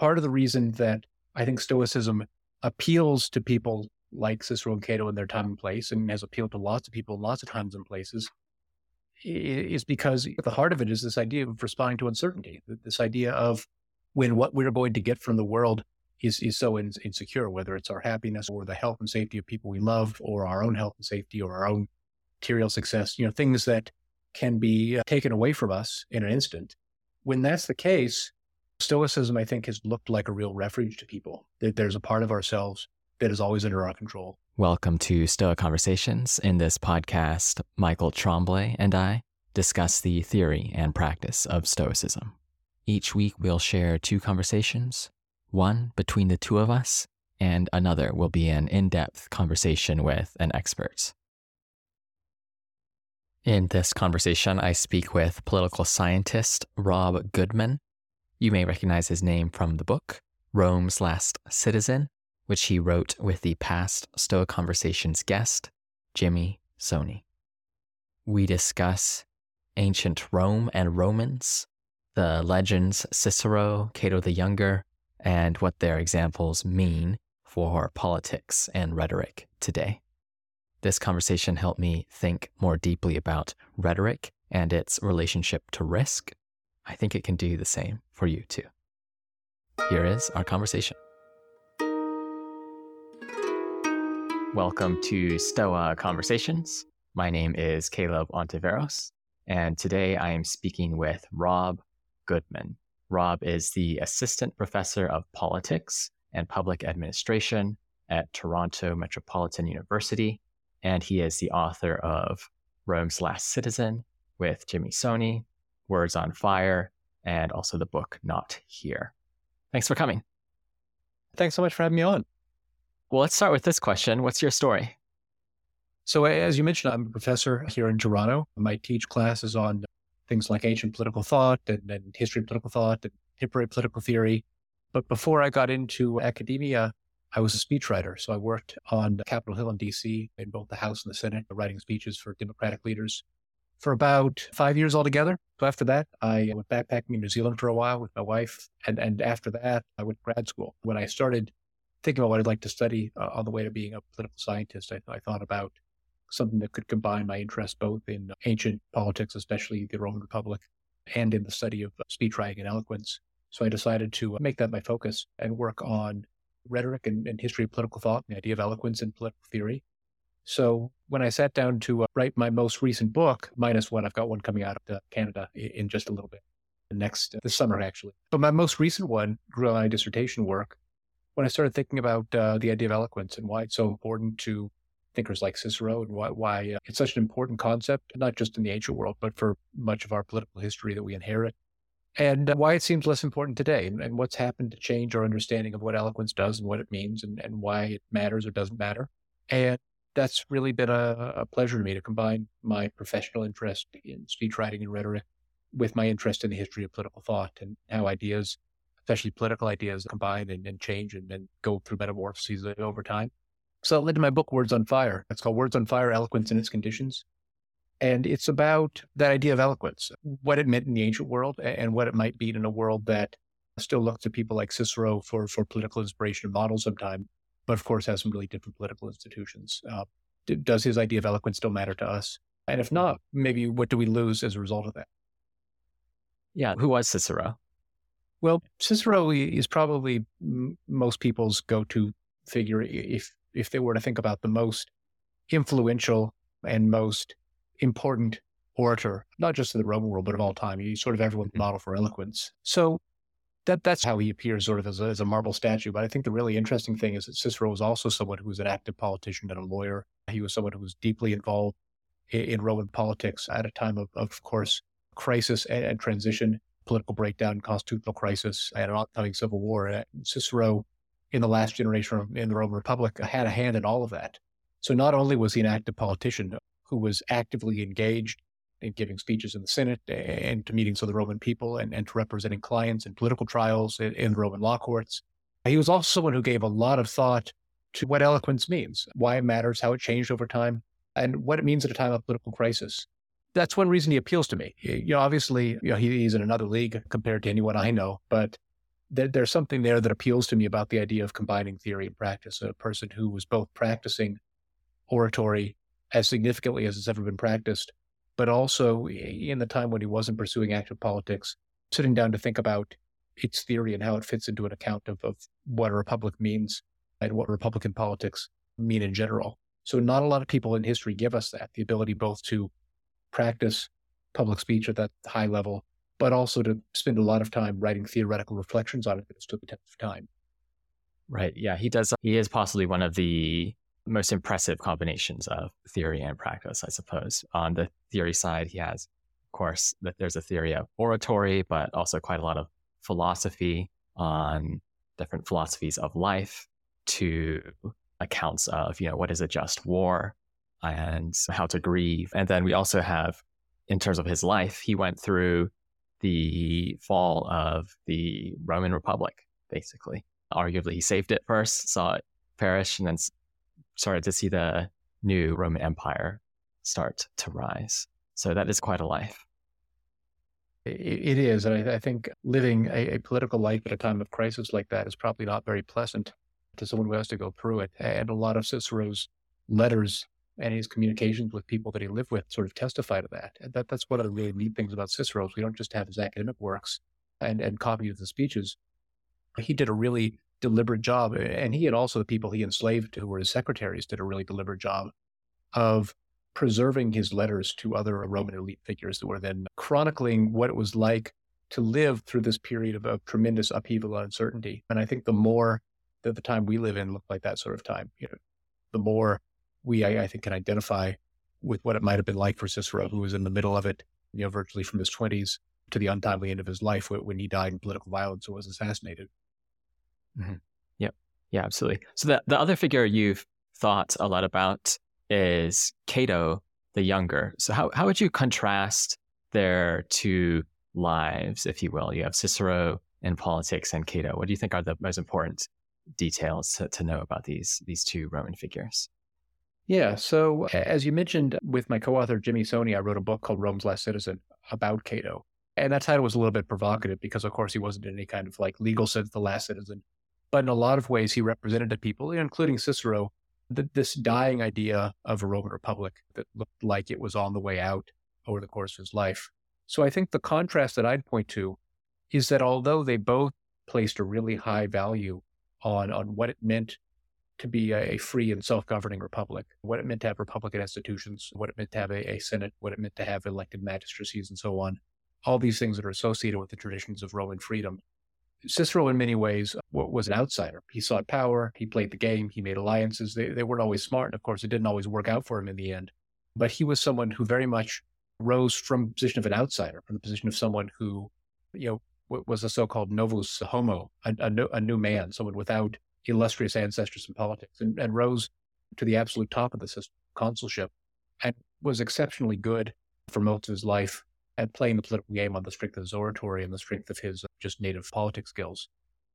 part of the reason that I think Stoicism appeals to people like Cicero and Cato in their time and place and has appealed to lots of people in lots of times and places is because at the heart of it is this idea of responding to uncertainty, this idea of when what we're going to get from the world is, is so in, insecure, whether it's our happiness or the health and safety of people we love or our own health and safety or our own material success, you know, things that can be uh, taken away from us in an instant. When that's the case, Stoicism, I think, has looked like a real refuge to people. That there's a part of ourselves that is always under our control. Welcome to Stoa Conversations. In this podcast, Michael Tremblay and I discuss the theory and practice of Stoicism. Each week, we'll share two conversations, one between the two of us, and another will be an in depth conversation with an expert. In this conversation, I speak with political scientist Rob Goodman. You may recognize his name from the book, Rome's Last Citizen, which he wrote with the past Stoa Conversations guest, Jimmy Soni. We discuss ancient Rome and Romans, the legends Cicero, Cato the Younger, and what their examples mean for politics and rhetoric today. This conversation helped me think more deeply about rhetoric and its relationship to risk. I think it can do the same for you too. Here is our conversation. Welcome to Stoa Conversations. My name is Caleb Ontiveros, and today I am speaking with Rob Goodman. Rob is the Assistant Professor of Politics and Public Administration at Toronto Metropolitan University, and he is the author of Rome's Last Citizen with Jimmy Soni, Words on Fire, and also the book Not Here. Thanks for coming. Thanks so much for having me on. Well, let's start with this question. What's your story? So, as you mentioned, I'm a professor here in Toronto. I teach classes on things like ancient political thought and, and history of political thought and contemporary political theory. But before I got into academia, I was a speechwriter. So I worked on Capitol Hill in DC in both the House and the Senate, writing speeches for Democratic leaders for about five years altogether. So after that, I went backpacking in New Zealand for a while with my wife. And, and after that, I went to grad school. When I started thinking about what I'd like to study uh, on the way to being a political scientist, I, I, thought about something that could combine my interest both in ancient politics, especially the Roman Republic, and in the study of speechwriting and eloquence. So I decided to make that my focus and work on rhetoric and, and history of political thought, the idea of eloquence in political theory. So when I sat down to uh, write my most recent book, minus one, I've got one coming out of Canada in just a little bit, the next uh, this summer actually. But my most recent one grew on my dissertation work when I started thinking about uh, the idea of eloquence and why it's so important to thinkers like Cicero and why, why uh, it's such an important concept, not just in the ancient world, but for much of our political history that we inherit, and uh, why it seems less important today, and, and, what's happened to change our understanding of what eloquence does and what it means, and, and why it matters or doesn't matter. And that's really been a, a pleasure to me to combine my professional interest in speechwriting and rhetoric with my interest in the history of political thought and how ideas especially political ideas combine and, and change and, and, go through metamorphoses over time. So it led to my book, Words on Fire. It's called Words on Fire Eloquence and Its Conditions. And it's about that idea of eloquence, what it meant in the ancient world and what it might be in a world that still looks to people like Cicero for, for political inspiration and models sometimes, but of course has some really different political institutions. Uh, does his idea of eloquence still matter to us? And if not, maybe what do we lose as a result of that? Yeah. Who was Cicero? Well, Cicero is probably most people's go-to figure if if they were to think about the most influential and most important orator, not just in the Roman world, but of all time. He's sort of everyone's mm-hmm. model for eloquence. So that that's how he appears sort of as a, as a marble statue. But I think the really interesting thing is that Cicero was also someone who was an active politician and a lawyer. He was someone who was deeply involved in, in Roman politics at a time of, of course, crisis and, and transition political breakdown, constitutional crisis, and an upcoming civil war. And Cicero, in the last generation in the Roman Republic, had a hand in all of that. So not only was he an active politician who was actively engaged in giving speeches in the Senate and to meetings of the Roman people and, and to representing clients in political trials in, in Roman law courts, he was also someone who gave a lot of thought to what eloquence means, why it matters, how it changed over time, and what it means at a time of political crisis that's one reason he appeals to me. You know, obviously, you know, he, he's in another league compared to anyone I know, but there, there's something there that appeals to me about the idea of combining theory and practice. A person who was both practicing oratory as significantly as it's ever been practiced, but also in the time when he wasn't pursuing active politics, sitting down to think about its theory and how it fits into an account of, of what a republic means and what Republican politics mean in general. So, not a lot of people in history give us that the ability both to practice public speech at that high level, but also to spend a lot of time writing theoretical reflections on it that stood the test of time. Right. Yeah. He does. He is possibly one of the most impressive combinations of theory and practice, I suppose. On the theory side, he has, of course, that there's a theory of oratory, but also quite a lot of philosophy on different philosophies of life to accounts of, you know, what is a just war and how to grieve. And then we also have, in terms of his life, he went through the fall of the Roman Republic, basically. Arguably, he saved it first, saw it perish, and then started to see the new Roman Empire start to rise. So that is quite a life. It is. And I, think living a, political life at a time of crisis like that is probably not very pleasant to someone who has to go through it. And a lot of Cicero's letters and his communications with people that he lived with sort of testify to that. And that that's one of the really neat things about Cicero is we don't just have his academic works and, and copies of the speeches. He did a really deliberate job. And he and also the people he enslaved who were his secretaries did a really deliberate job of preserving his letters to other Roman elite figures that were then chronicling what it was like to live through this period of, of tremendous upheaval and uncertainty. And I think the more that the time we live in look like that sort of time, you know, the more we, I, I think, can identify with what it might have been like for Cicero, who was in the middle of it, you know, virtually from his 20s to the untimely end of his life when he died in political violence or was assassinated. Mm-hmm. Yep. Yeah, absolutely. So the, the other figure you've thought a lot about is Cato the Younger. So how, how would you contrast their two lives, if you will? You have Cicero in politics and Cato. What do you think are the most important details to, to know about these these two Roman figures? Yeah. So as you mentioned with my co-author Jimmy Soni, I wrote a book called Rome's Last Citizen about Cato. And that title was a little bit provocative because of course he wasn't in any kind of like legal sense the last citizen. But in a lot of ways he represented the people, including Cicero, the, this dying idea of a Roman Republic that looked like it was on the way out over the course of his life. So I think the contrast that I'd point to is that although they both placed a really high value on, on what it meant to be a, free and self-governing republic, what it meant to have republican institutions, what it meant to have a, a senate, what it meant to have elected magistracies and so on, all these things that are associated with the traditions of Roman freedom. Cicero, in many ways, uh, was an outsider. He sought power. He played the game. He made alliances. They, they weren't always smart. And of course, it didn't always work out for him in the end. But he was someone who very much rose from the position of an outsider, from the position of someone who, you know, was a so-called novus homo, a, a, a new man, someone without illustrious ancestors in politics, and, and rose to the absolute top of the system, consulship, and was exceptionally good for most of his life at playing the political game on the strength of his oratory and the strength of his uh, just native politics skills.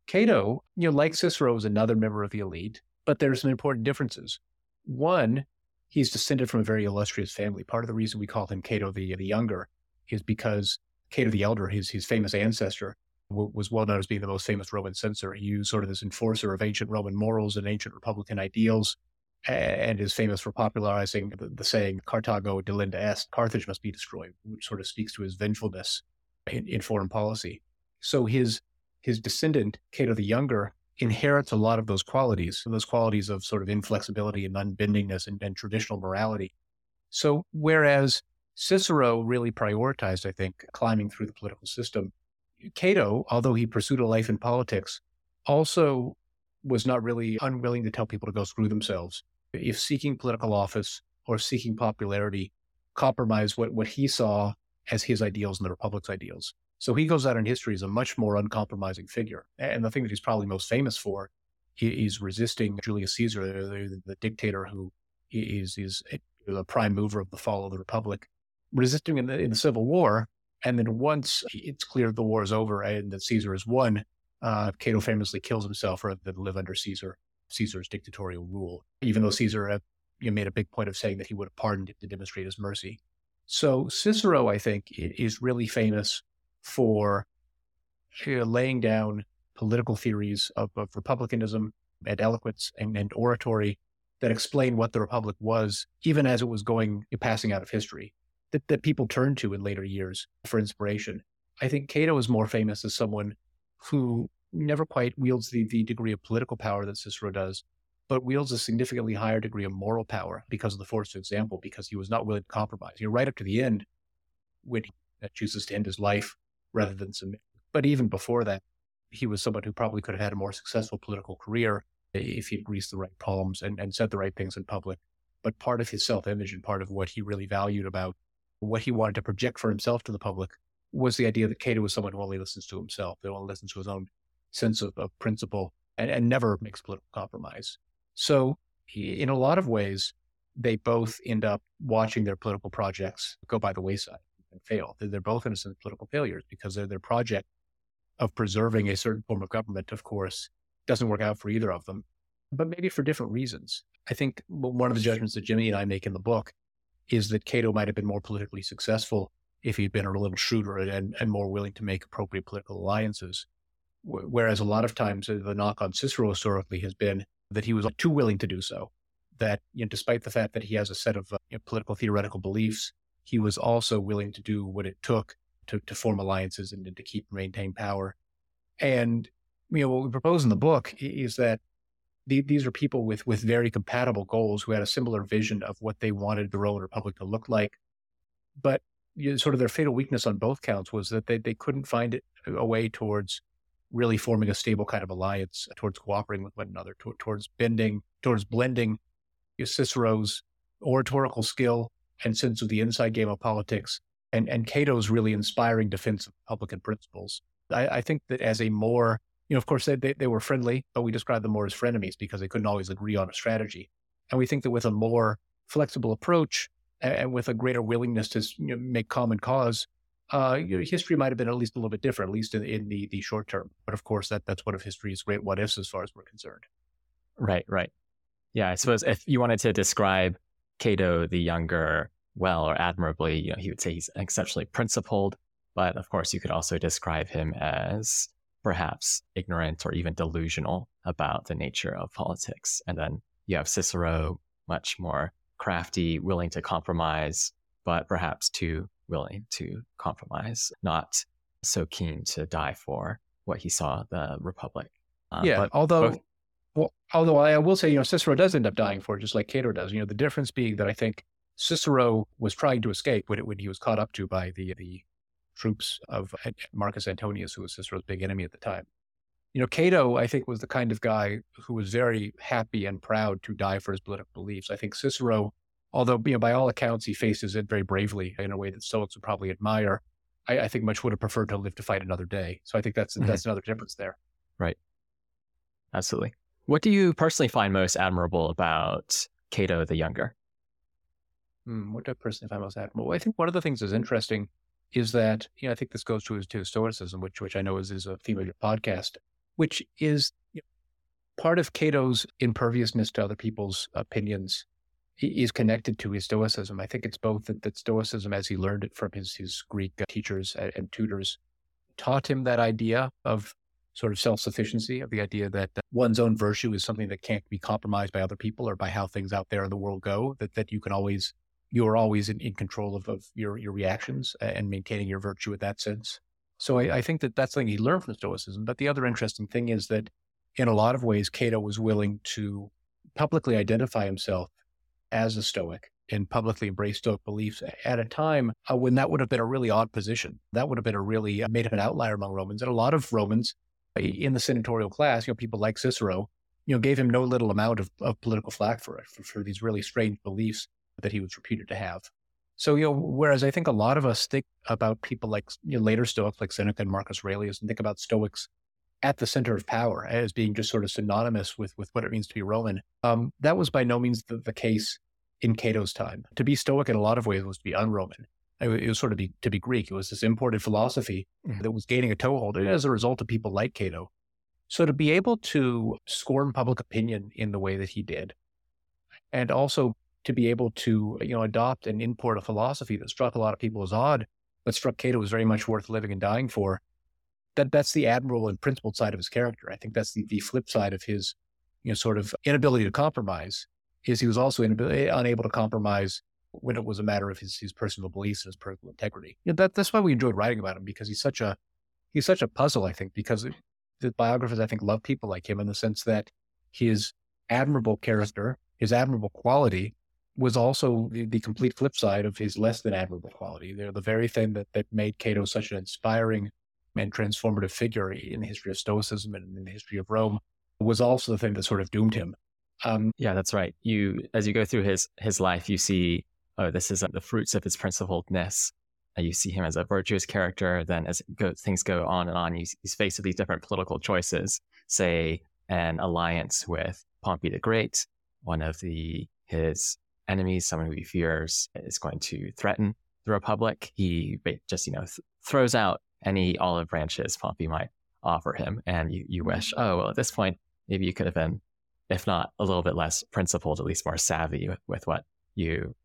Cato, you know, like Cicero, is another member of the elite, but there's some important differences. One, he's descended from a very illustrious family. Part of the reason we call him Cato the, the Younger is because Cato the Elder, his, his famous ancestor, w- was well known as being the most famous Roman censor. He was sort of this enforcer of ancient Roman morals and ancient Republican ideals and is famous for popularizing the, the, saying "Carthago delenda est," Carthage must be destroyed, which sort of speaks to his vengefulness in, in, foreign policy. So his his descendant, Cato the Younger, inherits a lot of those qualities, those qualities of sort of inflexibility and unbendingness and, and traditional morality. So whereas Cicero really prioritized, I think, climbing through the political system, Cato, although he pursued a life in politics, also was not really unwilling to tell people to go screw themselves if seeking political office or seeking popularity compromise what, what he saw as his ideals and the Republic's ideals. So he goes out in history as a much more uncompromising figure. And the thing that he's probably most famous for is resisting Julius Caesar, the, the dictator who is, is the prime mover of the fall of the Republic, resisting in the, in the Civil War. And then once it's clear the war is over and that Caesar has won, uh, Cato famously kills himself rather than live under Caesar. Caesar's dictatorial rule, even though Caesar had, you know, made a big point of saying that he would have pardoned him to demonstrate his mercy. So Cicero, I think, is really famous for you know, laying down political theories of, of republicanism and eloquence and, and oratory that explain what the republic was, even as it was going passing out of history, that, that people turned to in later years for inspiration. I think Cato is more famous as someone who never quite wields the, the degree of political power that Cicero does, but wields a significantly higher degree of moral power because of the force of example, because he was not willing to compromise. You know, right up to the end, when he chooses to end his life rather than submit. But even before that, he was someone who probably could have had a more successful political career if he'd greased the right palms and, and said the right things in public. But part of his self image and part of what he really valued about what he wanted to project for himself to the public was the idea that Cato was someone who only listens to himself, that only listens to his own sense of, of principle and, and never makes political compromise. So, in a lot of ways, they both end up watching their political projects go by the wayside and fail. They're both innocent political failures because their project of preserving a certain form of government, of course, doesn't work out for either of them, but maybe for different reasons. I think one of the judgments that Jimmy and I make in the book is that Cato might have been more politically successful if he'd been a little shrewder and, and more willing to make appropriate political alliances. Whereas a lot of times uh, the knock on Cicero historically has been that he was too willing to do so. That you know, despite the fact that he has a set of uh, you know, political theoretical beliefs, he was also willing to do what it took to, to form alliances and, to keep and maintain power. And you know what we propose in the book is that the, these are people with with very compatible goals who had a similar vision of what they wanted the Roman Republic to look like, but you know, sort of their fatal weakness on both counts was that they they couldn't find a way towards really forming a stable kind of alliance towards cooperating with one another, to, towards bending, towards blending Cicero's oratorical skill and sense of the inside game of politics and, and Cato's really inspiring defense of Republican principles. I, I think that as a more, you know, of course, they, they, they were friendly, but we describe them more as frenemies because they couldn't always agree on a strategy. And we think that with a more flexible approach and, and with a greater willingness to you know, make common cause, uh, history might have been at least a little bit different, at least in, in the, the short term. But of course, that that's one of history's great what ifs as far as we're concerned. Right, right. Yeah, I suppose if you wanted to describe Cato the younger well or admirably, you know, he would say he's exceptionally principled. But of course, you could also describe him as perhaps ignorant or even delusional about the nature of politics. And then you have Cicero, much more crafty, willing to compromise, but perhaps too willing to compromise, not so keen to die for what he saw the Republic. Uh, yeah, although. Both... well, although I will say, you know, Cicero does end up dying for it, just like Cato does. You know, the difference being that I think Cicero was trying to escape when, it, when he was caught up to by the, the troops of Marcus Antonius, who was Cicero's big enemy at the time. You know, Cato, I think, was the kind of guy who was very happy and proud to die for his political beliefs. I think Cicero, although, you know, by all accounts, he faces it very bravely in a way that Stoics would probably admire, I, I think much would have preferred to live to fight another day. So I think that's, mm-hmm. that's another difference there. Right. Absolutely. What do you personally find most admirable about Cato the Younger? Hmm, what do I personally find most admirable? I think one of the things that's interesting is that, you know, I think this goes to, to Stoicism, which, which I know is, is a theme of your podcast, which is you know, part of Cato's imperviousness to other people's opinions is connected to his Stoicism. I think it's both that, that Stoicism, as he learned it from his, his Greek uh, teachers and, and tutors, taught him that idea of sort of self sufficiency, of the idea that one's own virtue is something that can't be compromised by other people or by how things out there in the world go, that, that you can always you're always in, in control of, of your, your reactions and maintaining your virtue in that sense. So I, I think that that's something he learned from Stoicism. But the other interesting thing is that in a lot of ways, Cato was willing to publicly identify himself as a Stoic and publicly embrace Stoic beliefs at a time uh, when that would have been a really odd position. That would have been a really uh, made him an outlier among Romans. And a lot of Romans uh, in the senatorial class, you know, people like Cicero, you know, gave him no little amount of, of political flack for for, for these really strange beliefs that he was reputed to have. So, you know, whereas I think a lot of us think about people like you know, later Stoics like Seneca and Marcus Aurelius and think about Stoics at the center of power as being just sort of synonymous with, with what it means to be Roman. Um, that was by no means the, the, case in Cato's time. To be Stoic in a lot of ways was to be un-Roman. It was sort of be, to be Greek. It was this imported philosophy mm-hmm. that was gaining a toehold as a result of people like Cato. So to be able to scorn public opinion in the way that he did, and also to be able to, you know, adopt and import a philosophy that struck a lot of people as odd, but struck Cato as very much worth living and dying for. That that's the admirable and principled side of his character. I think that's the, the flip side of his, you know, sort of inability to compromise is he was also uh, unable to compromise when it was a matter of his, his personal beliefs and his personal integrity. You know, that, that's why we enjoyed writing about him because he's such a, he's such a puzzle, I think, because the biographers, I think, love people like him in the sense that his admirable character, his admirable quality was also the, the, complete flip side of his less than admirable quality. They're the very thing that, that made Cato such an inspiring and transformative figure in the history of Stoicism and in the history of Rome was also the thing that sort of doomed him. Um, yeah, that's right. You, as you go through his his life, you see, oh, this is uh, the fruits of his principledness. Uh, you see him as a virtuous character. Then, as go, things go on and on, he's, he's faced with these different political choices. Say, an alliance with Pompey the Great, one of the his enemies, someone who he fears is going to threaten the Republic. He just, you know, th- throws out any olive branches Pompey might offer him. And you, you wish, oh, well, at this point, maybe you could have been, if not a little bit less principled, at least more savvy with, with what you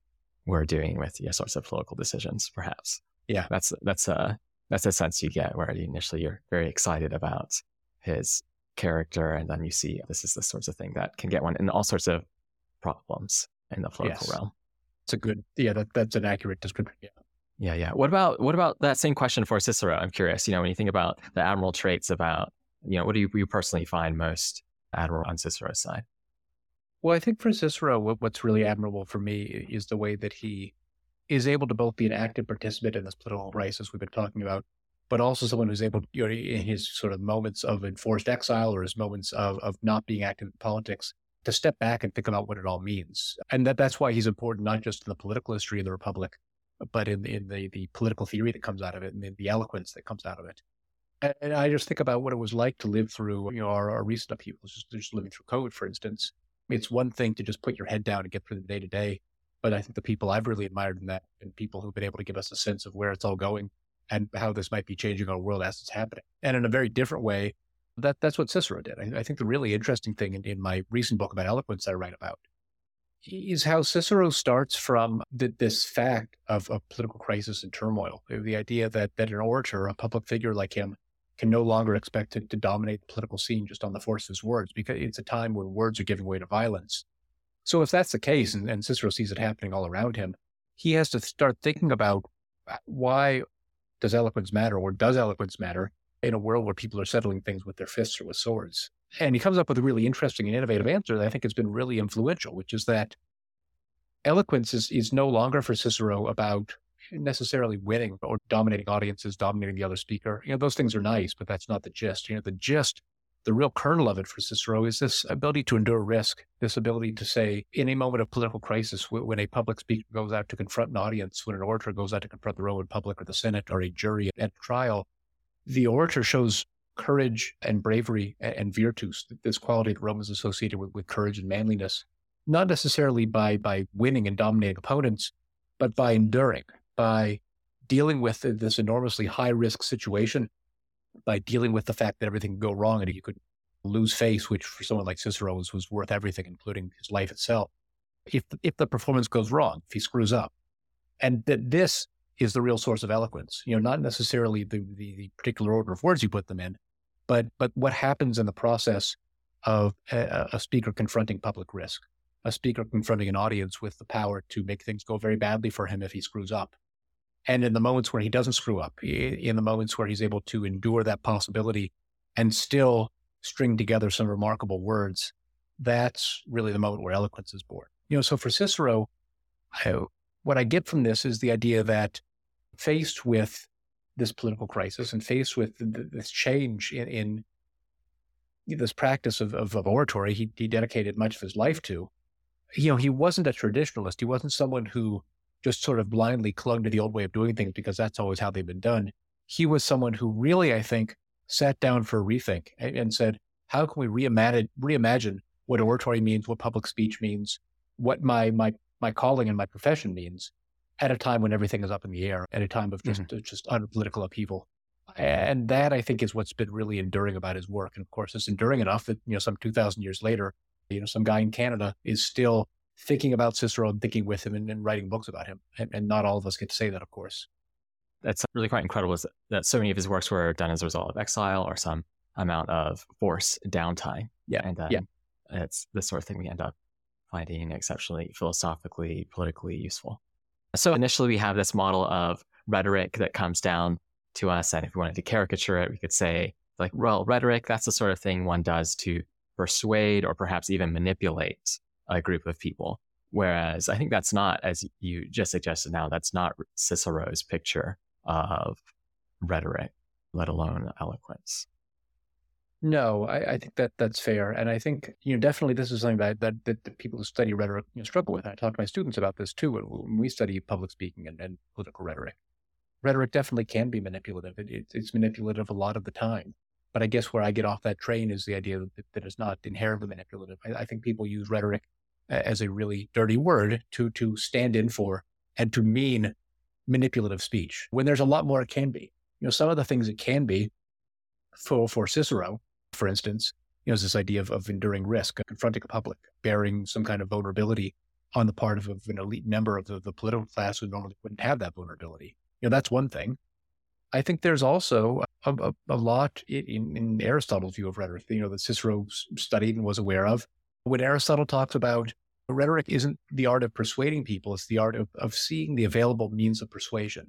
were doing with your sorts of political decisions, perhaps. Yeah. That's, that's a, that's a sense you get where initially you're very excited about his character. And then you see this is the sorts of thing that can get one in all sorts of problems in the political yes. realm. It's a good, yeah, that, that's an accurate description. Yeah. Yeah, yeah. What about what about that same question for Cicero? I'm curious. You know, when you think about the admiral traits about, you know, what do you, you personally find most admirable on Cicero's side? Well, I think for Cicero, what's really admirable for me is the way that he is able to both be an active participant in this political crisis we've been talking about, but also someone who's able, you know, in his sort of moments of enforced exile or his moments of, of not being active in politics, to step back and think about what it all means. And that that's why he's important, not just in the political history of the Republic, but in in the the political theory that comes out of it and the eloquence that comes out of it. And, and I just think about what it was like to live through, you know, our, our recent upheavals, just, just living through COVID, for instance. It's one thing to just put your head down and get through the day to day, but I think the people I've really admired in that, and people who've been able to give us a sense of where it's all going and how this might be changing our world as it's happening, and in a very different way. That that's what Cicero did. I, I think the really interesting thing in, in my recent book about eloquence that I write about is how Cicero starts from the, this fact of, a political crisis and turmoil. The idea that, that an orator, a public figure like him, can no longer expect to, to dominate the political scene just on the force of his words, because it's a time when words are giving way to violence. So if that's the case, and, and Cicero sees it happening all around him, he has to start thinking about uh, why does eloquence matter, or does eloquence matter in a world where people are settling things with their fists or with swords? And he comes up with a really interesting and innovative answer that I think has been really influential, which is that eloquence is, is no longer for Cicero about necessarily winning or dominating audiences, dominating the other speaker. You know, those things are nice, but that's not the gist. You know, the gist, the real kernel of it for Cicero is this ability to endure risk, this ability to say, in a moment of political crisis, when a public speaker goes out to confront an audience, when an orator goes out to confront the Roman public or the Senate or a jury at trial, the orator shows courage and bravery and, virtus, this quality that Rome is associated with, with courage and manliness, not necessarily by, by winning and dominating opponents, but by enduring, by dealing with this enormously high risk situation, by dealing with the fact that everything could go wrong and you could lose face, which for someone like Cicero was, was worth everything, including his life itself. If, if the performance goes wrong, if he screws up, and that this is the real source of eloquence, you know, not necessarily the, the, the particular order of words you put them in, but but what happens in the process of a, a speaker confronting public risk, a speaker confronting an audience with the power to make things go very badly for him if he screws up. And in the moments where he doesn't screw up, in the moments where he's able to endure that possibility and still string together some remarkable words, that's really the moment where eloquence is born. You know, so for Cicero, I, what I get from this is the idea that faced with this political crisis and faced with this change in, in this practice of, of, of oratory he, he, dedicated much of his life to, you know, he wasn't a traditionalist. He wasn't someone who just sort of blindly clung to the old way of doing things because that's always how they've been done. He was someone who really, I think, sat down for a rethink and, and said, how can we reimagine, reimagine what oratory means, what public speech means, what my, my, my calling and my profession means? At a time when everything is up in the air, at a time of just mm-hmm. just unpolitical upheaval. And that I think is what's been really enduring about his work. And of course, it's enduring enough that, you know, some 2000 years later, you know, some guy in Canada is still thinking about Cicero and thinking with him and, and writing books about him. And, and, not all of us get to say that, of course. that's really quite incredible is that so many of his works were done as a result of exile or some amount of forced downtime. Yeah. And then yeah. it's the sort of thing we end up finding exceptionally philosophically, politically useful. So initially we have this model of rhetoric that comes down to us. And if we wanted to caricature it, we could say like, well, rhetoric, that's the sort of thing one does to persuade or perhaps even manipulate a group of people. Whereas I think that's not, as you just suggested now, that's not Cicero's picture of rhetoric, let alone eloquence. No, I, I, think that that's fair, and I think you know definitely this is something that that, that the people who study rhetoric you know, struggle with. I talk to my students about this too when we study public speaking and, and political rhetoric. Rhetoric definitely can be manipulative. It, it, it's manipulative a lot of the time, but I guess where I get off that train is the idea that, that it's not inherently manipulative. I, I think people use rhetoric as a really dirty word to to stand in for and to mean manipulative speech when there's a lot more it can be. You know, some of the things it can be for for Cicero for instance, you know, is this idea of, of enduring risk, confronting a public, bearing some kind of vulnerability on the part of, of an elite member of the, the political class who normally wouldn't have that vulnerability. You know, that's one thing. I think there's also a, a, a lot in, in, Aristotle's view of rhetoric, you know, that Cicero studied and was aware of. When Aristotle talks about rhetoric isn't the art of persuading people, it's the art of, of seeing the available means of persuasion.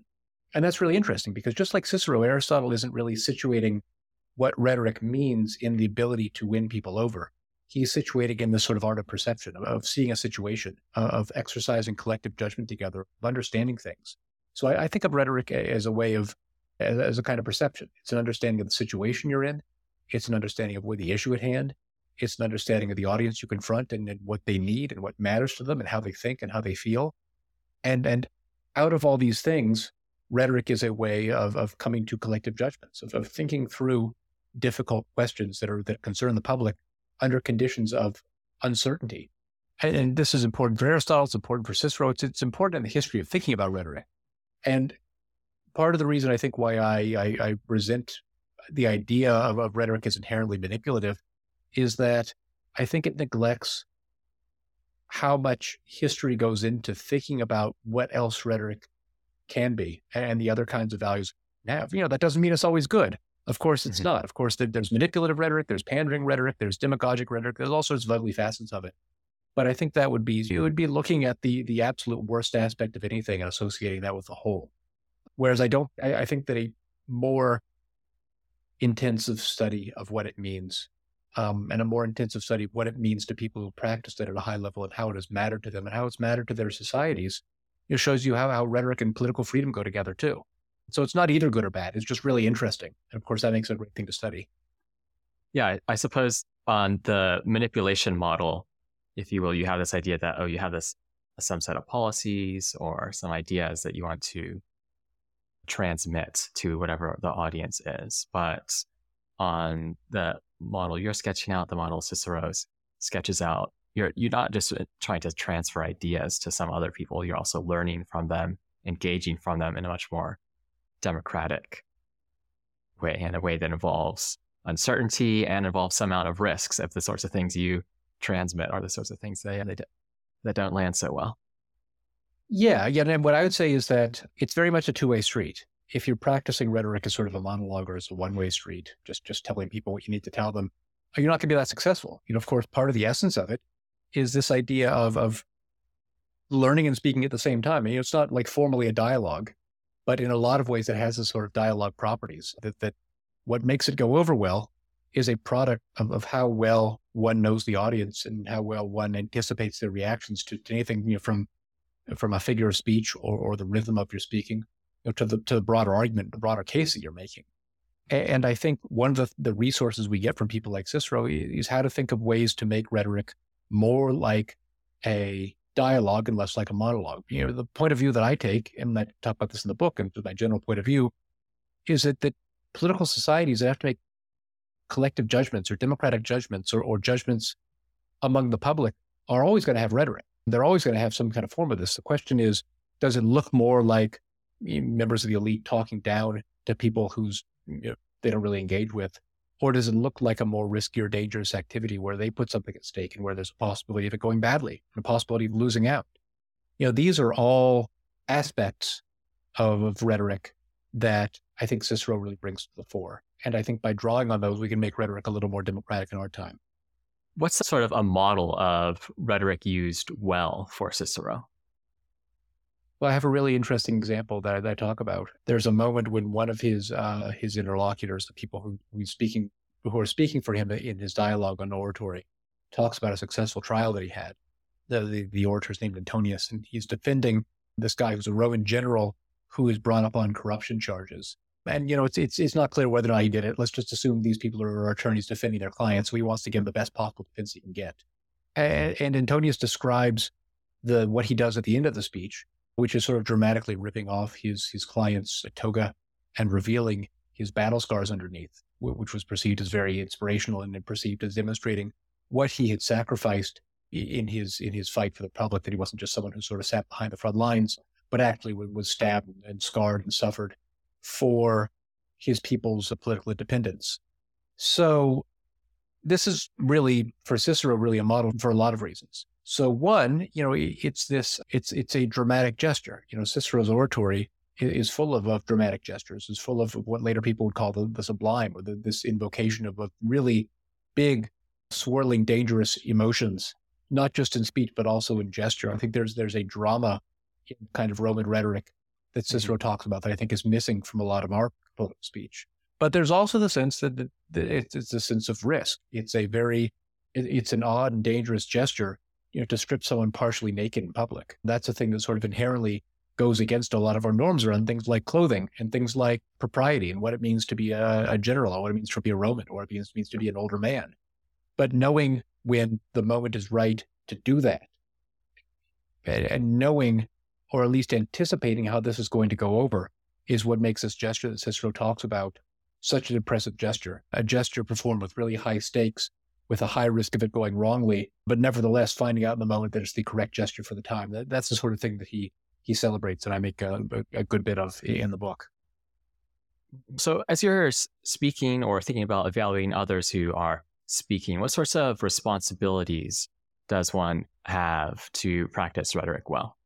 And that's really interesting because just like Cicero, Aristotle isn't really situating what rhetoric means in the ability to win people over. He's situating in this sort of art of perception, of, of seeing a situation, uh, of exercising collective judgment together, of understanding things. So I, I think of rhetoric as a way of, as, as, a kind of perception. It's an understanding of the situation you're in. It's an understanding of what the issue at hand. It's an understanding of the audience you confront and, and what they need and what matters to them and how they think and how they feel. And, and out of all these things, rhetoric is a way of, of coming to collective judgments, of, of thinking through difficult questions that are that concern the public under conditions of uncertainty. And, and this is important for Aristotle. It's important for Cicero. It's, it's important in the history of thinking about rhetoric. And part of the reason I think why I, I, I resent the idea of, of rhetoric as inherently manipulative is that I think it neglects how much history goes into thinking about what else rhetoric can be and the other kinds of values have. You know, that doesn't mean it's always good. Of course, it's mm-hmm. not. Of course, there's manipulative rhetoric, there's pandering rhetoric, there's demagogic rhetoric, there's all sorts of ugly facets of it. But I think that would be it would be looking at the the absolute worst aspect of anything and associating that with the whole. Whereas I don't, I, I think that a more intensive study of what it means um, and a more intensive study of what it means to people who practice it at a high level and how it has mattered to them and how it's mattered to their societies. It shows you how, how rhetoric and political freedom go together too. So it's not either good or bad. It's just really interesting. And of course, that makes it a great thing to study. Yeah, I suppose on the manipulation model, if you will, you have this idea that, oh, you have this some set of policies or some ideas that you want to transmit to whatever the audience is. But on the model you're sketching out, the model Cicero's sketches out, you're you're not just uh, trying to transfer ideas to some other people. You're also learning from them, engaging from them in a much more democratic way and a way that involves uncertainty and involves some amount of risks if the sorts of things you transmit are the sorts of things that, they, that don't land so well. Yeah. Yeah. And what I would say is that it's very much a two way street. If you're practicing rhetoric as sort of a monologue or as a one way street, just, just telling people what you need to tell them, you're not going to be that successful. You know, of course, part of the essence of it is this idea of, of learning and speaking at the same time. I mean, it's not like formally a dialogue. But in a lot of ways, it has this sort of dialogue properties that, that what makes it go over well is a product of, of how well one knows the audience and how well one anticipates their reactions to, to anything you know, from from a figure of speech or, or the rhythm of your speaking you know, to the to the broader argument, the broader case that you're making. And I think one of the, the resources we get from people like Cicero is how to think of ways to make rhetoric more like a dialogue and less like a monologue. You know, the point of view that I take, and I talk about this in the book, and my general point of view, is that that political societies that have to make collective judgments or democratic judgments or, or judgments among the public are always going to have rhetoric. They're always going to have some kind of form of this. The question is, does it look more like members of the elite talking down to people who's you know, they don't really engage with, or does it look like a more risky or dangerous activity where they put something at stake and where there's a possibility of it going badly and a possibility of losing out? You know, these are all aspects of, of rhetoric that I think Cicero really brings to the fore. And I think by drawing on those, we can make rhetoric a little more democratic in our time. What's sort of a model of rhetoric used well for Cicero? Well, I have a really interesting example that, I talk about. There's a moment when one of his uh, his interlocutors, the people who who's speaking who are speaking for him in his dialogue on oratory, talks about a successful trial that he had. The, the, the orator is named Antonius, and he's defending this guy who's a Roman general who is brought up on corruption charges. And you know, it's it's it's not clear whether or not he did it. Let's just assume these people are attorneys defending their clients, so he wants to give the best possible defense he can get. And, and Antonius describes the what he does at the end of the speech, which is sort of dramatically ripping off his his client's toga and revealing his battle scars underneath, which was perceived as very inspirational and perceived as demonstrating what he had sacrificed in his in his fight for the public. That he wasn't just someone who sort of sat behind the front lines, but actually was stabbed and scarred and suffered for his people's political independence. So this is really for Cicero really a model for a lot of reasons. So one, you know, it's this it's it's a dramatic gesture. You know, Cicero's oratory is full of, of dramatic gestures. Is full of what later people would call the, the sublime or the, this invocation of, of really big, swirling, dangerous emotions, not just in speech but also in gesture. I think there's there's a drama in kind of Roman rhetoric that mm-hmm. Cicero mm-hmm. talks about that I think is missing from a lot of our speech. But there's also the sense that, that, that it's a sense of risk. It's a very, it, it's an odd and dangerous gesture, you know, to strip someone partially naked in public. That's a thing that sort of inherently goes against a lot of our norms around things like clothing and things like propriety and what it means to be a, a general or what it means to be a Roman or what it means, means to be an older man. But knowing when the moment is right to do that and, and knowing or at least anticipating how this is going to go over, is what makes this gesture that Cicero talks about such an impressive gesture. A gesture performed with really high stakes, with a high risk of it going wrongly, but nevertheless finding out in the moment that it's the correct gesture for the time. That, that's the sort of thing that he he celebrates, and I make a, a good bit of in the book. So, as you're speaking or thinking about evaluating others who are speaking, what sorts of responsibilities does one have to practice rhetoric well?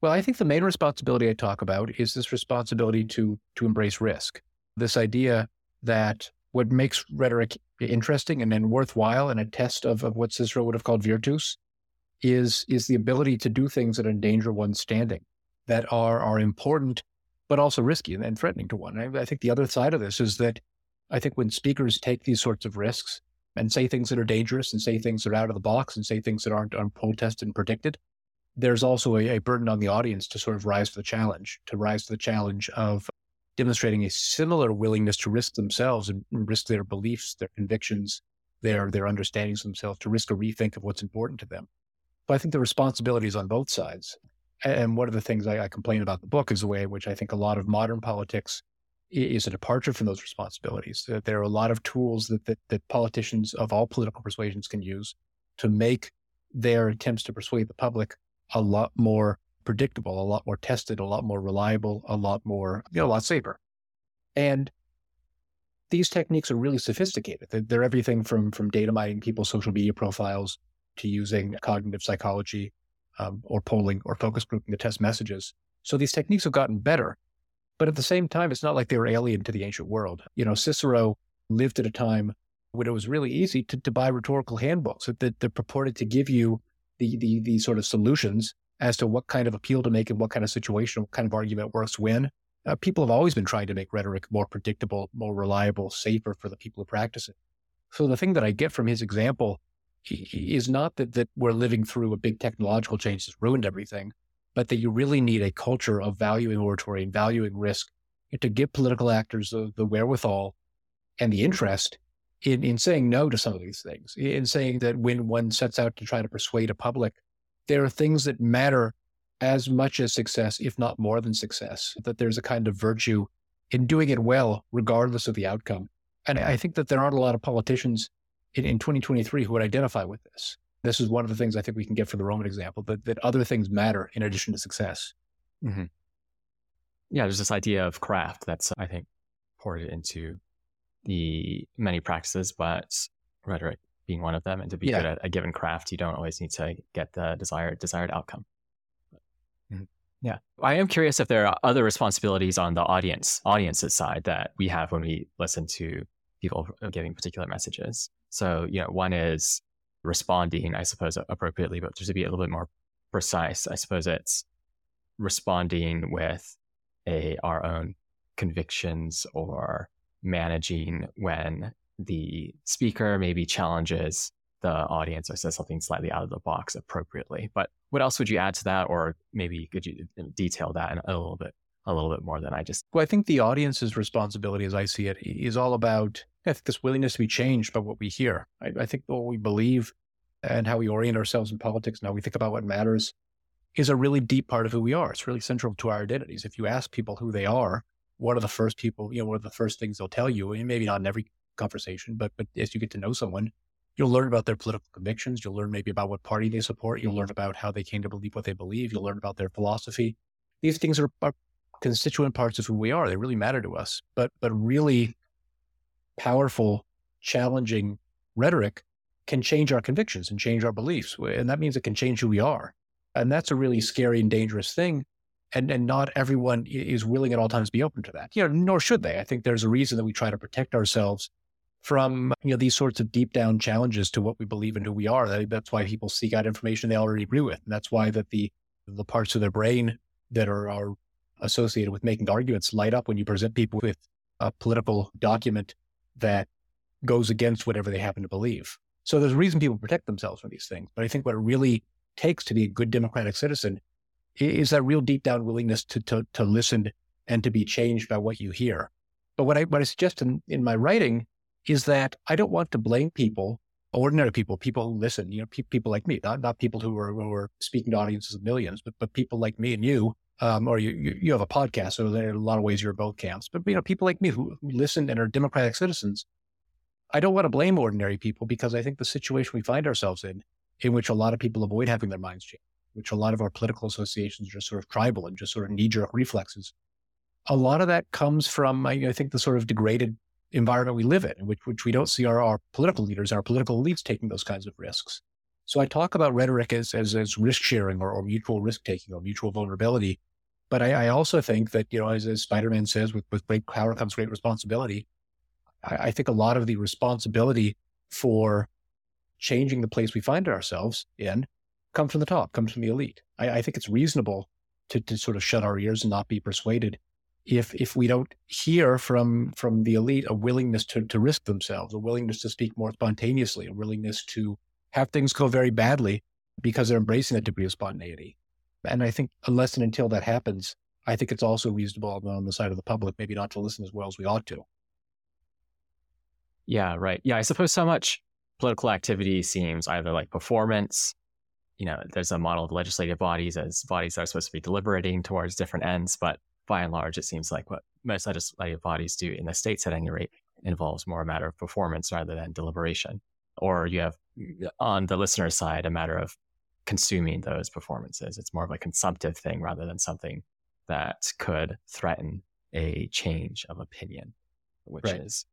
Well, I think the main responsibility I talk about is this responsibility to to embrace risk. This idea that what makes rhetoric interesting and then worthwhile and a test of, of what Cicero would have called virtus is is the ability to do things that endanger one's standing, that are are important but also risky and, and threatening to one. I, I think the other side of this is that I think when speakers take these sorts of risks and say things that are dangerous and say things that are out of the box and say things that aren't, aren't protested and predicted, there's also a, a, burden on the audience to sort of rise to the challenge, to rise to the challenge of demonstrating a similar willingness to risk themselves and risk their beliefs, their convictions, their their understandings themselves, to risk a rethink of what's important to them. But I think the responsibility is on both sides. And one of the things I, I complain about the book is the way in which I think a lot of modern politics is a departure from those responsibilities. That there are a lot of tools that, that that politicians of all political persuasions can use to make their attempts to persuade the public a lot more predictable, a lot more tested, a lot more reliable, a lot more, you know, a lot safer. And these techniques are really sophisticated. They're, they're everything from from data mining people's social media profiles to using cognitive psychology um, or polling or focus grouping to test messages. So these techniques have gotten better, but at the same time, it's not like they were alien to the ancient world. You know, Cicero lived at a time when it was really easy to, to buy rhetorical handbooks that, that purported to give you the, the, the sort of solutions as to what kind of appeal to make and what kind of situation, what kind of argument works when. Uh, people have always been trying to make rhetoric more predictable, more reliable, safer for the people who practice it. So the thing that I get from his example is not that, that we're living through a big technological change that's ruined everything, but that you really need a culture of valuing oratory and valuing risk to give political actors the, the wherewithal and the interest in, in saying no to some of these things, in saying that when one sets out to try to persuade a public, there are things that matter as much as success, if not more than success, that there's a kind of virtue in doing it well, regardless of the outcome. And I think that there aren't a lot of politicians in, in 2023 who would identify with this. This is one of the things I think we can get from the Roman example, that, that other things matter in addition to success. Mm-hmm. Yeah, there's this idea of craft that's, I think, poured into the many practices, but rhetoric being one of them. And to be yeah. good at a given craft, you don't always need to get the desired desired outcome. Mm-hmm. Yeah. I am curious if there are other responsibilities on the audience, audience's side that we have when we listen to people giving particular messages. So, you know, one is responding, I suppose, appropriately, but just to be a little bit more precise, I suppose it's responding with a our own convictions or managing when the speaker maybe challenges the audience or says something slightly out of the box appropriately. But what else would you add to that, or maybe could you uh, detail that in a little bit, a little bit more than I just? Well, I think the audience's responsibility, as I see it, is all about I think this willingness to be changed by what we hear. I, I think what we believe and how we orient ourselves in politics and how we think about what matters is a really deep part of who we are. It's really central to our identities. If you ask people who they are, what are the first people, you know, what are the first things they'll tell you? Mean, maybe not in every conversation, but but as you get to know someone, you'll learn about their political convictions. You'll learn maybe about what party they support. You'll learn mm-hmm. about how they came to believe what they believe. You'll learn about their philosophy. These things are, are constituent parts of who we are. They really matter to us. But but really powerful, challenging rhetoric can change our convictions and change our beliefs. And that means it can change who we are. And that's a really scary and dangerous thing. And, and not everyone is willing at all times to be open to that. You know, nor should they. I think there's a reason that we try to protect ourselves from you know these sorts of deep down challenges to what we believe and who we are. That's why people seek out information they already agree with. And that's why that the the parts of their brain that are, are associated with making arguments light up when you present people with a political document that goes against whatever they happen to believe. So there's a reason people protect themselves from these things. But I think what it really takes to be a good democratic citizen is that real deep down willingness to, to, to listen and to be changed by what you hear. But what I, what I suggest in, in my writing is that I don't want to blame people, ordinary people, people who listen, you know, pe- people like me, not, not people who are, who are speaking to audiences of millions, but, but people like me and you, um, or you, you, you have a podcast. So there are a lot of ways you're both camps, but you know, people like me who, who listen and are democratic citizens, I don't want to blame ordinary people because I think the situation we find ourselves in, in which a lot of people avoid having their minds changed, which a lot of our political associations are just sort of tribal and just sort of knee jerk reflexes. A lot of that comes from, I, I think, the sort of degraded environment we live in, which, which we don't see our, our political leaders, our political elites taking those kinds of risks. So I talk about rhetoric as, as, as risk sharing or, or mutual risk taking or mutual vulnerability. But I, I, also think that, you know, as, as Spider-Man says, with, with great power comes great responsibility. I, I think a lot of the responsibility for changing the place we find ourselves in comes from the top, comes from the elite. I, I think it's reasonable to, to sort of shut our ears and not be persuaded if if we don't hear from from the elite a willingness to to risk themselves, a willingness to speak more spontaneously, a willingness to have things go very badly because they're embracing that degree of spontaneity. And I think unless and until that happens, I think it's also reasonable on the side of the public maybe not to listen as well as we ought to. Yeah, right. Yeah, I suppose so much political activity seems either like performance. You know, there's a model of legislative bodies as bodies that are supposed to be deliberating towards different ends, but by and large, it seems like what most legislative bodies do in the states at any rate involves more a matter of performance rather than deliberation. Or you have on the listener side a matter of consuming those performances. It's more of a consumptive thing rather than something that could threaten a change of opinion, which right. is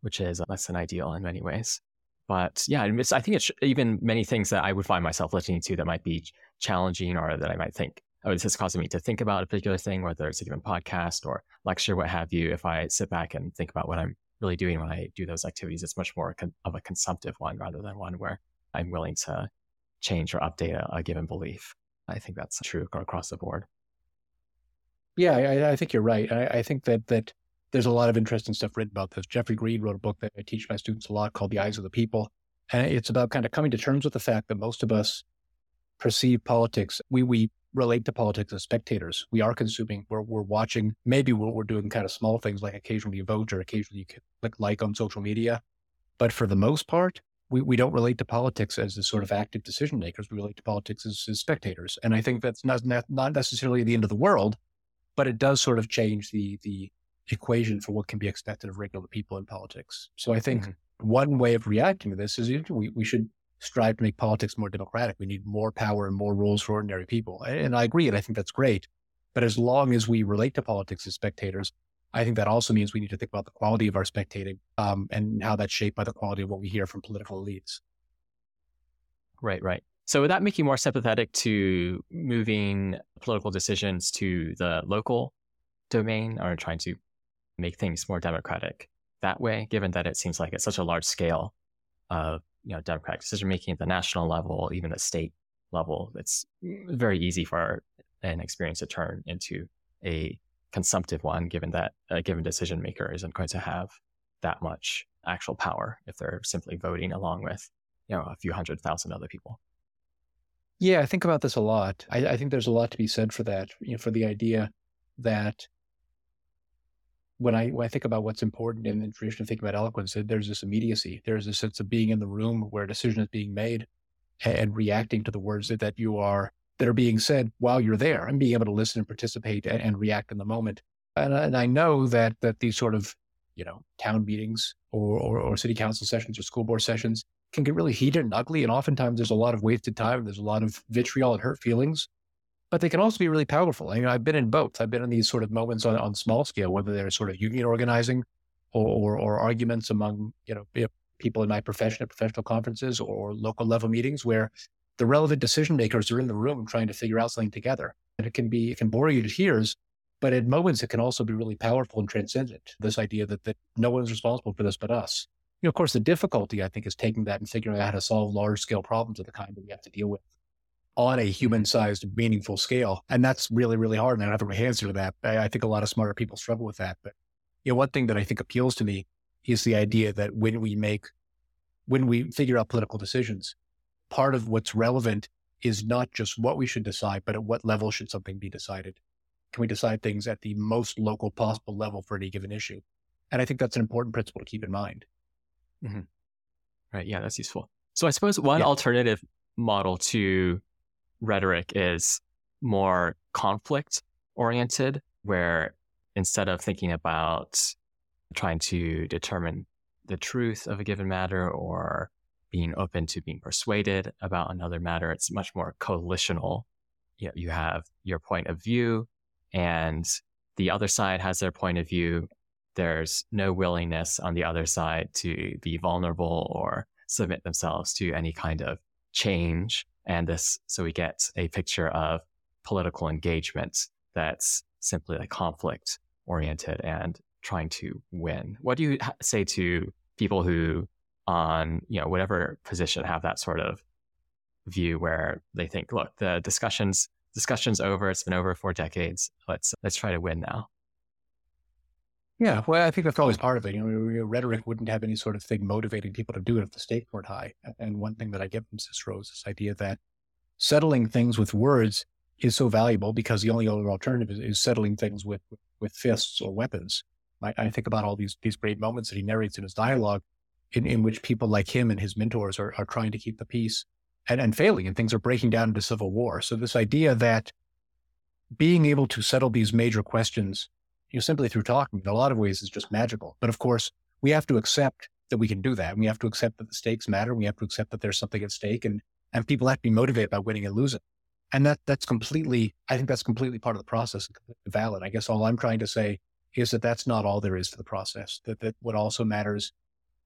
which is less than ideal in many ways. But yeah, I think it's even many things that I would find myself listening to that might be challenging or that I might think oh, this is causing me to think about a particular thing, whether it's a given podcast or lecture, what have you. If I sit back and think about what I'm really doing when I do those activities, it's much more of a consumptive one rather than one where I'm willing to change or update a, a given belief. I think that's true across the board. Yeah, I, I think you're right. I, I, think that that there's a lot of interesting stuff written about this. Jeffrey Green wrote a book that I teach my students a lot called The Eyes of the People. And it's about kind of coming to terms with the fact that most of us perceive politics. We we relate to politics as spectators. We are consuming, we're, we're watching, maybe we're, we're doing kind of small things like occasionally vote or occasionally you click like on social media. But for the most part, we, we don't relate to politics as the sort of active decision makers. We relate to politics as, as spectators. And I think that's not, not necessarily the end of the world, but it does sort of change the, the equation for what can be expected of regular people in politics. So I think mm-hmm. one way of reacting to this is we, we should strive to make politics more democratic. We need more power and more rules for ordinary people. And I agree, and I think that's great. But as long as we relate to politics as spectators, I think that also means we need to think about the quality of our spectating um, and how that's shaped by the quality of what we hear from political elites. Right, right. So would that make you more sympathetic to moving political decisions to the local domain or trying to make things more democratic that way, given that it seems like it's such a large scale of you know democratic decision making at the national level, even the state level. It's very easy for an experience to turn into a consumptive one, given that a given decision maker isn't going to have that much actual power if they're simply voting along with you know a few hundred thousand other people. Yeah, I think about this a lot. I, I think there's a lot to be said for that. You know, for the idea that when I when I think about what's important in the tradition of thinking about eloquence, there's this immediacy. There's a sense of being in the room where a decision is being made and, reacting to the words that, that you are that are being said while you're there and being able to listen and participate and, and react in the moment. And, and I know that that these sort of you know town meetings or, or, or city council sessions or school board sessions can get really heated and ugly, and oftentimes there's a lot of wasted time. There's a lot of vitriol and hurt feelings but they can also be really powerful. I mean, I've been in both. I've been in these sort of moments on, on small scale, whether they're sort of union organizing or, or, or arguments among, you know, people in my profession at professional conferences or local level meetings where the relevant decision makers are in the room trying to figure out something together. And it can be, it can bore you to tears, but at moments it can also be really powerful and transcendent. This idea that, that no one's responsible for this but us. You know, of course, the difficulty I think is taking that and figuring out how to solve large scale problems of the kind that we have to deal with on a human sized, meaningful scale. And that's really, really hard. And I don't have a answer to that. I, I think a lot of smarter people struggle with that. But you know, one thing that I think appeals to me is the idea that when we make, when we figure out political decisions, part of what's relevant is not just what we should decide, but at what level should something be decided? Can we decide things at the most local possible level for any given issue? And I think that's an important principle to keep in mind. Mm-hmm. Right. Yeah, that's useful. So I suppose one yeah. alternative model to rhetoric is more conflict oriented, where instead of thinking about trying to determine the truth of a given matter or being open to being persuaded about another matter, it's much more coalitional. You, know, you have your point of view and the other side has their point of view. There's no willingness on the other side to be vulnerable or submit themselves to any kind of change. And this, so we get a picture of political engagement that's simply like conflict oriented and trying to win. What do you say to people who, on you know whatever position, have that sort of view where they think, look, the discussions discussion's over. It's been over for decades. Let's let's try to win now. Yeah, well, I think that's always part of it. You know, rhetoric wouldn't have any sort of thing motivating people to do it if the stakes weren't high. And one thing that I get from Cicero is this idea that settling things with words is so valuable because the only other alternative is, is settling things with, with fists or weapons. I, I, think about all these these great moments that he narrates in his dialogue, in, in which people like him and his mentors are, are trying to keep the peace and, and failing, and things are breaking down into civil war. So this idea that being able to settle these major questions you know, simply through talking in a lot of ways is just magical. But of course, we have to accept that we can do that. We have to accept that the stakes matter. We have to accept that there's something at stake and, and people have to be motivated by winning and losing. And that, that's completely, I think that's completely part of the process valid. I guess all I'm trying to say is that that's not all there is to the process, that, that what also matters,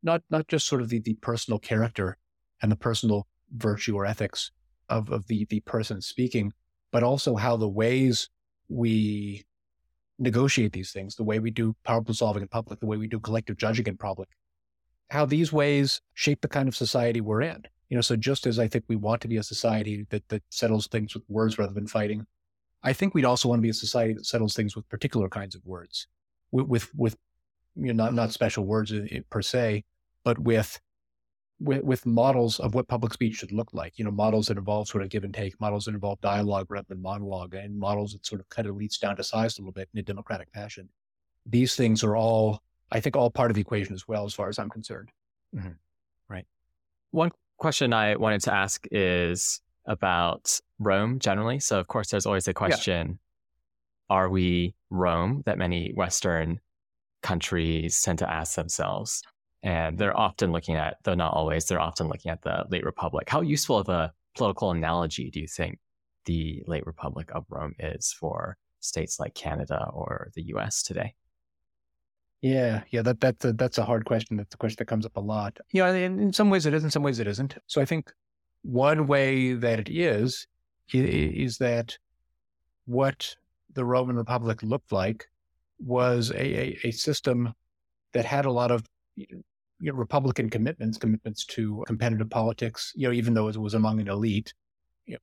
not, not just sort of the, the personal character and the personal virtue or ethics of, of the, the person speaking, but also how the ways we negotiate these things, the way we do problem solving in public, the way we do collective judging in public, how these ways shape the kind of society we're in. You know, so just as I think we want to be a society that, that settles things with words rather than fighting, I think we'd also want to be a society that settles things with particular kinds of words, with, with, with you know, not, not special words eh, eh, per se, but with with, with models of what public speech should look like. You know, models that involve sort of give and take, models that involve dialogue rather than monologue, and models that sort of kind of leads down to size a little bit in a democratic fashion. These things are all, I think, all part of the equation as well, as far as I'm concerned. Mm-hmm. Right. One question I wanted to ask is about Rome generally. So, of course, there's always the question: yeah. Are we Rome? That many Western countries tend to ask themselves. And they're often looking at, though not always, they're often looking at the late republic. How useful of a political analogy do you think the late republic of Rome is for states like Canada or the US today? Yeah, yeah, that that's a, that's a hard question. That's a question that comes up a lot. Yeah, in, in some ways it is, in some ways it isn't. So I think one way that it is, is that what the Roman Republic looked like was a, a, a system that had a lot of you know, Republican commitments, commitments to competitive politics, you know, even though it was among an elite, you know,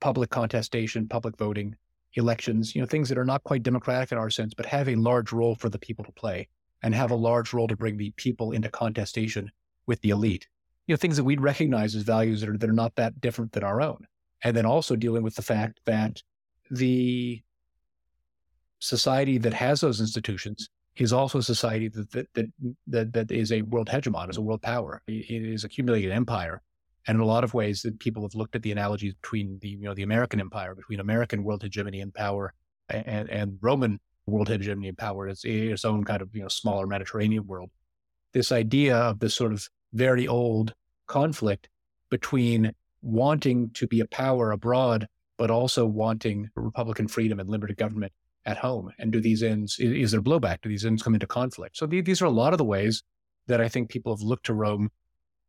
public contestation, public voting, elections, you know, things that are not quite democratic in our sense, but have a large role for the people to play and have a large role to bring the people into contestation with the elite. You know, things that we'd recognize as values that are, that are not that different than our own. And then also dealing with the fact that the society that has those institutions is also a society that that that that, is a world hegemon, is a world power. It is accumulated empire, and in a lot of ways, that people have looked at the analogies between the you know the American empire, between American world hegemony and power, and and Roman world hegemony and power as its own kind of you know smaller Mediterranean world. This idea of this sort of very old conflict between wanting to be a power abroad, but also wanting Republican freedom and limited government at home? And do these ends, is there blowback? Do these ends come into conflict? So these are a lot of the ways that I think people have looked to Rome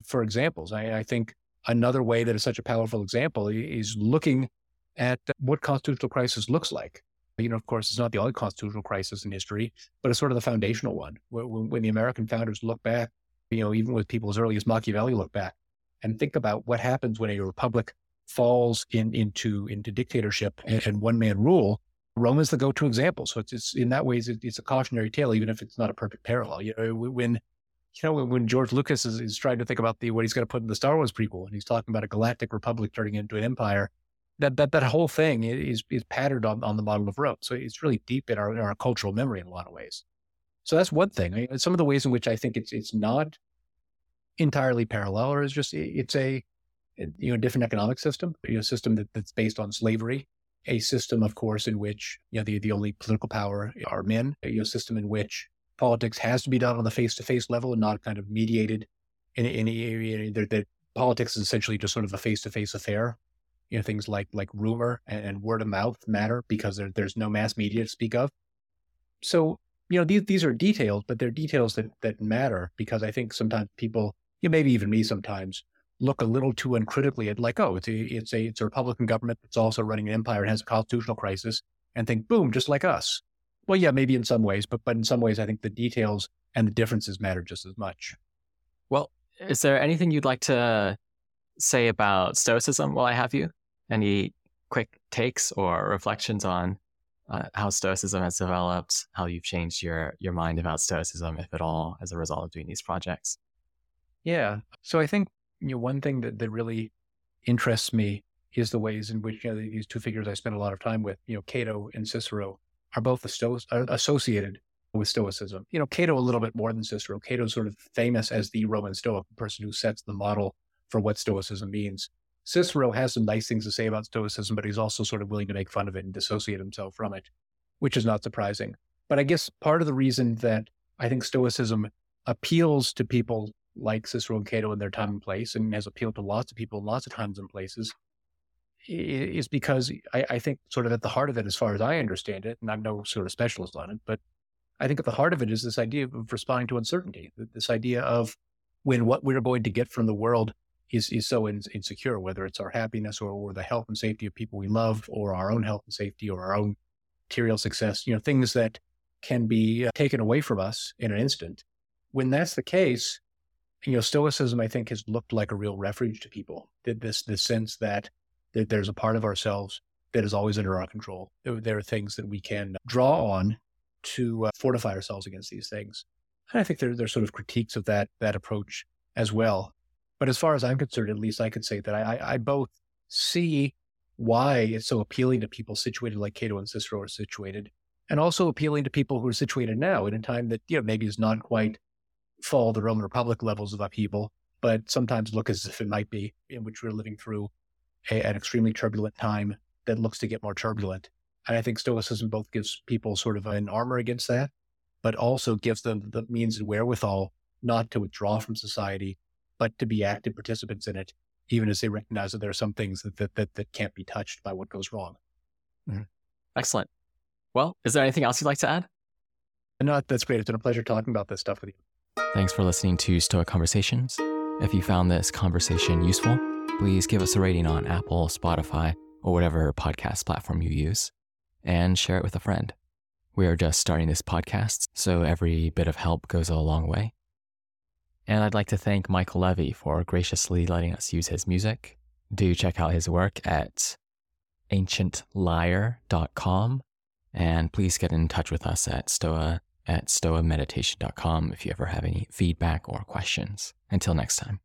for examples. I, I think another way that is such a powerful example is looking at what constitutional crisis looks like. You know, of course, it's not the only constitutional crisis in history, but it's sort of the foundational one. When, when the American founders look back, you know, even with people as early as Machiavelli look back and think about what happens when a republic falls in, into into dictatorship and, and one man rule, Rome is the go-to example. So it's, it's in that way, it, it's a cautionary tale, even if it's not a perfect parallel. You know, when you know when George Lucas is, is trying to think about the what he's going to put in the Star Wars prequel, and he's talking about a galactic republic turning into an empire, that that that whole thing is is patterned on, on the model of Rome. So it's really deep in our in our cultural memory in a lot of ways. So that's one thing. I mean, some of the ways in which I think it's it's not entirely parallel, or is just it's a you know different economic system, you know, system that, that's based on slavery, a system, of course, in which you know the the only political power are men, a you know, system in which politics has to be done on the face to face level and not kind of mediated in any area that, politics is essentially just sort of a face to face affair. You know, things like like rumor and, and word of mouth matter because there, there's no mass media to speak of. So you know these these are details, but they're details that that matter because I think sometimes people, you know, maybe even me sometimes look a little too uncritically at like, oh, it's a it's a it's a Republican government that's also running an empire and has a constitutional crisis, and think, boom, just like us. Well, yeah, maybe in some ways, but but in some ways, I think the details and the differences matter just as much. Well, is there anything you'd like to say about Stoicism while I have you? Any quick takes or reflections on uh, how Stoicism has developed, how you've changed your your mind about Stoicism, if at all, as a result of doing these projects. Yeah. So I think you know one thing that that really interests me is the ways in which you know these two figures I spent a lot of time with, you know, Cato and Cicero, are both associated with Stoicism. You know, Cato a little bit more than Cicero. Cato's sort of famous as the Roman Stoic, the person who sets the model for what Stoicism means. Cicero has some nice things to say about Stoicism, but he's also sort of willing to make fun of it and dissociate himself from it, which is not surprising. But I guess part of the reason that I think Stoicism appeals to people like Cicero and Cato in their time and place and has appealed to lots of people lots of times and places is because I, I, think sort of at the heart of it, as far as I understand it, and I'm no sort of specialist on it, but I think at the heart of it is this idea of responding to uncertainty, this idea of when what we're going to get from the world is, is so in, insecure, whether it's our happiness or, or the health and safety of people we love, or our own health and safety, or our own material success, you know, things that can be uh, taken away from us in an instant. When that's the case, you know, Stoicism, I think, has looked like a real refuge to people. This this sense that that there's a part of ourselves that is always under our control. There, are things that we can draw on to uh, fortify ourselves against these things. And I think there, there's sort of critiques of that that approach as well. But as far as I'm concerned, at least I could say that I, I, I both see why it's so appealing to people situated like Cato and Cicero are situated, and also appealing to people who are situated now in a time that you know maybe is not quite fall the Roman Republic levels of upheaval, but sometimes look as if it might be, in which we're living through a, an extremely turbulent time that looks to get more turbulent. And I think Stoicism both gives people sort of an armor against that, but also gives them the means and wherewithal not to withdraw from society, but to be active participants in it, even as they recognize that there are some things that that, that, that can't be touched by what goes wrong. Mm-hmm. Excellent. Well, is there anything else you'd like to add? No, that's great. It's been a pleasure talking about this stuff with you. Thanks for listening to Stoa Conversations. If you found this conversation useful, please give us a rating on Apple, Spotify, or whatever podcast platform you use, and share it with a friend. We are just starting this podcast, so every bit of help goes a long way. And I'd like to thank Michael Levy for graciously letting us use his music. Do check out his work at ancientlyre.com. And please get in touch with us at stoa at stoameditation.com if you ever have any feedback or questions. Until next time.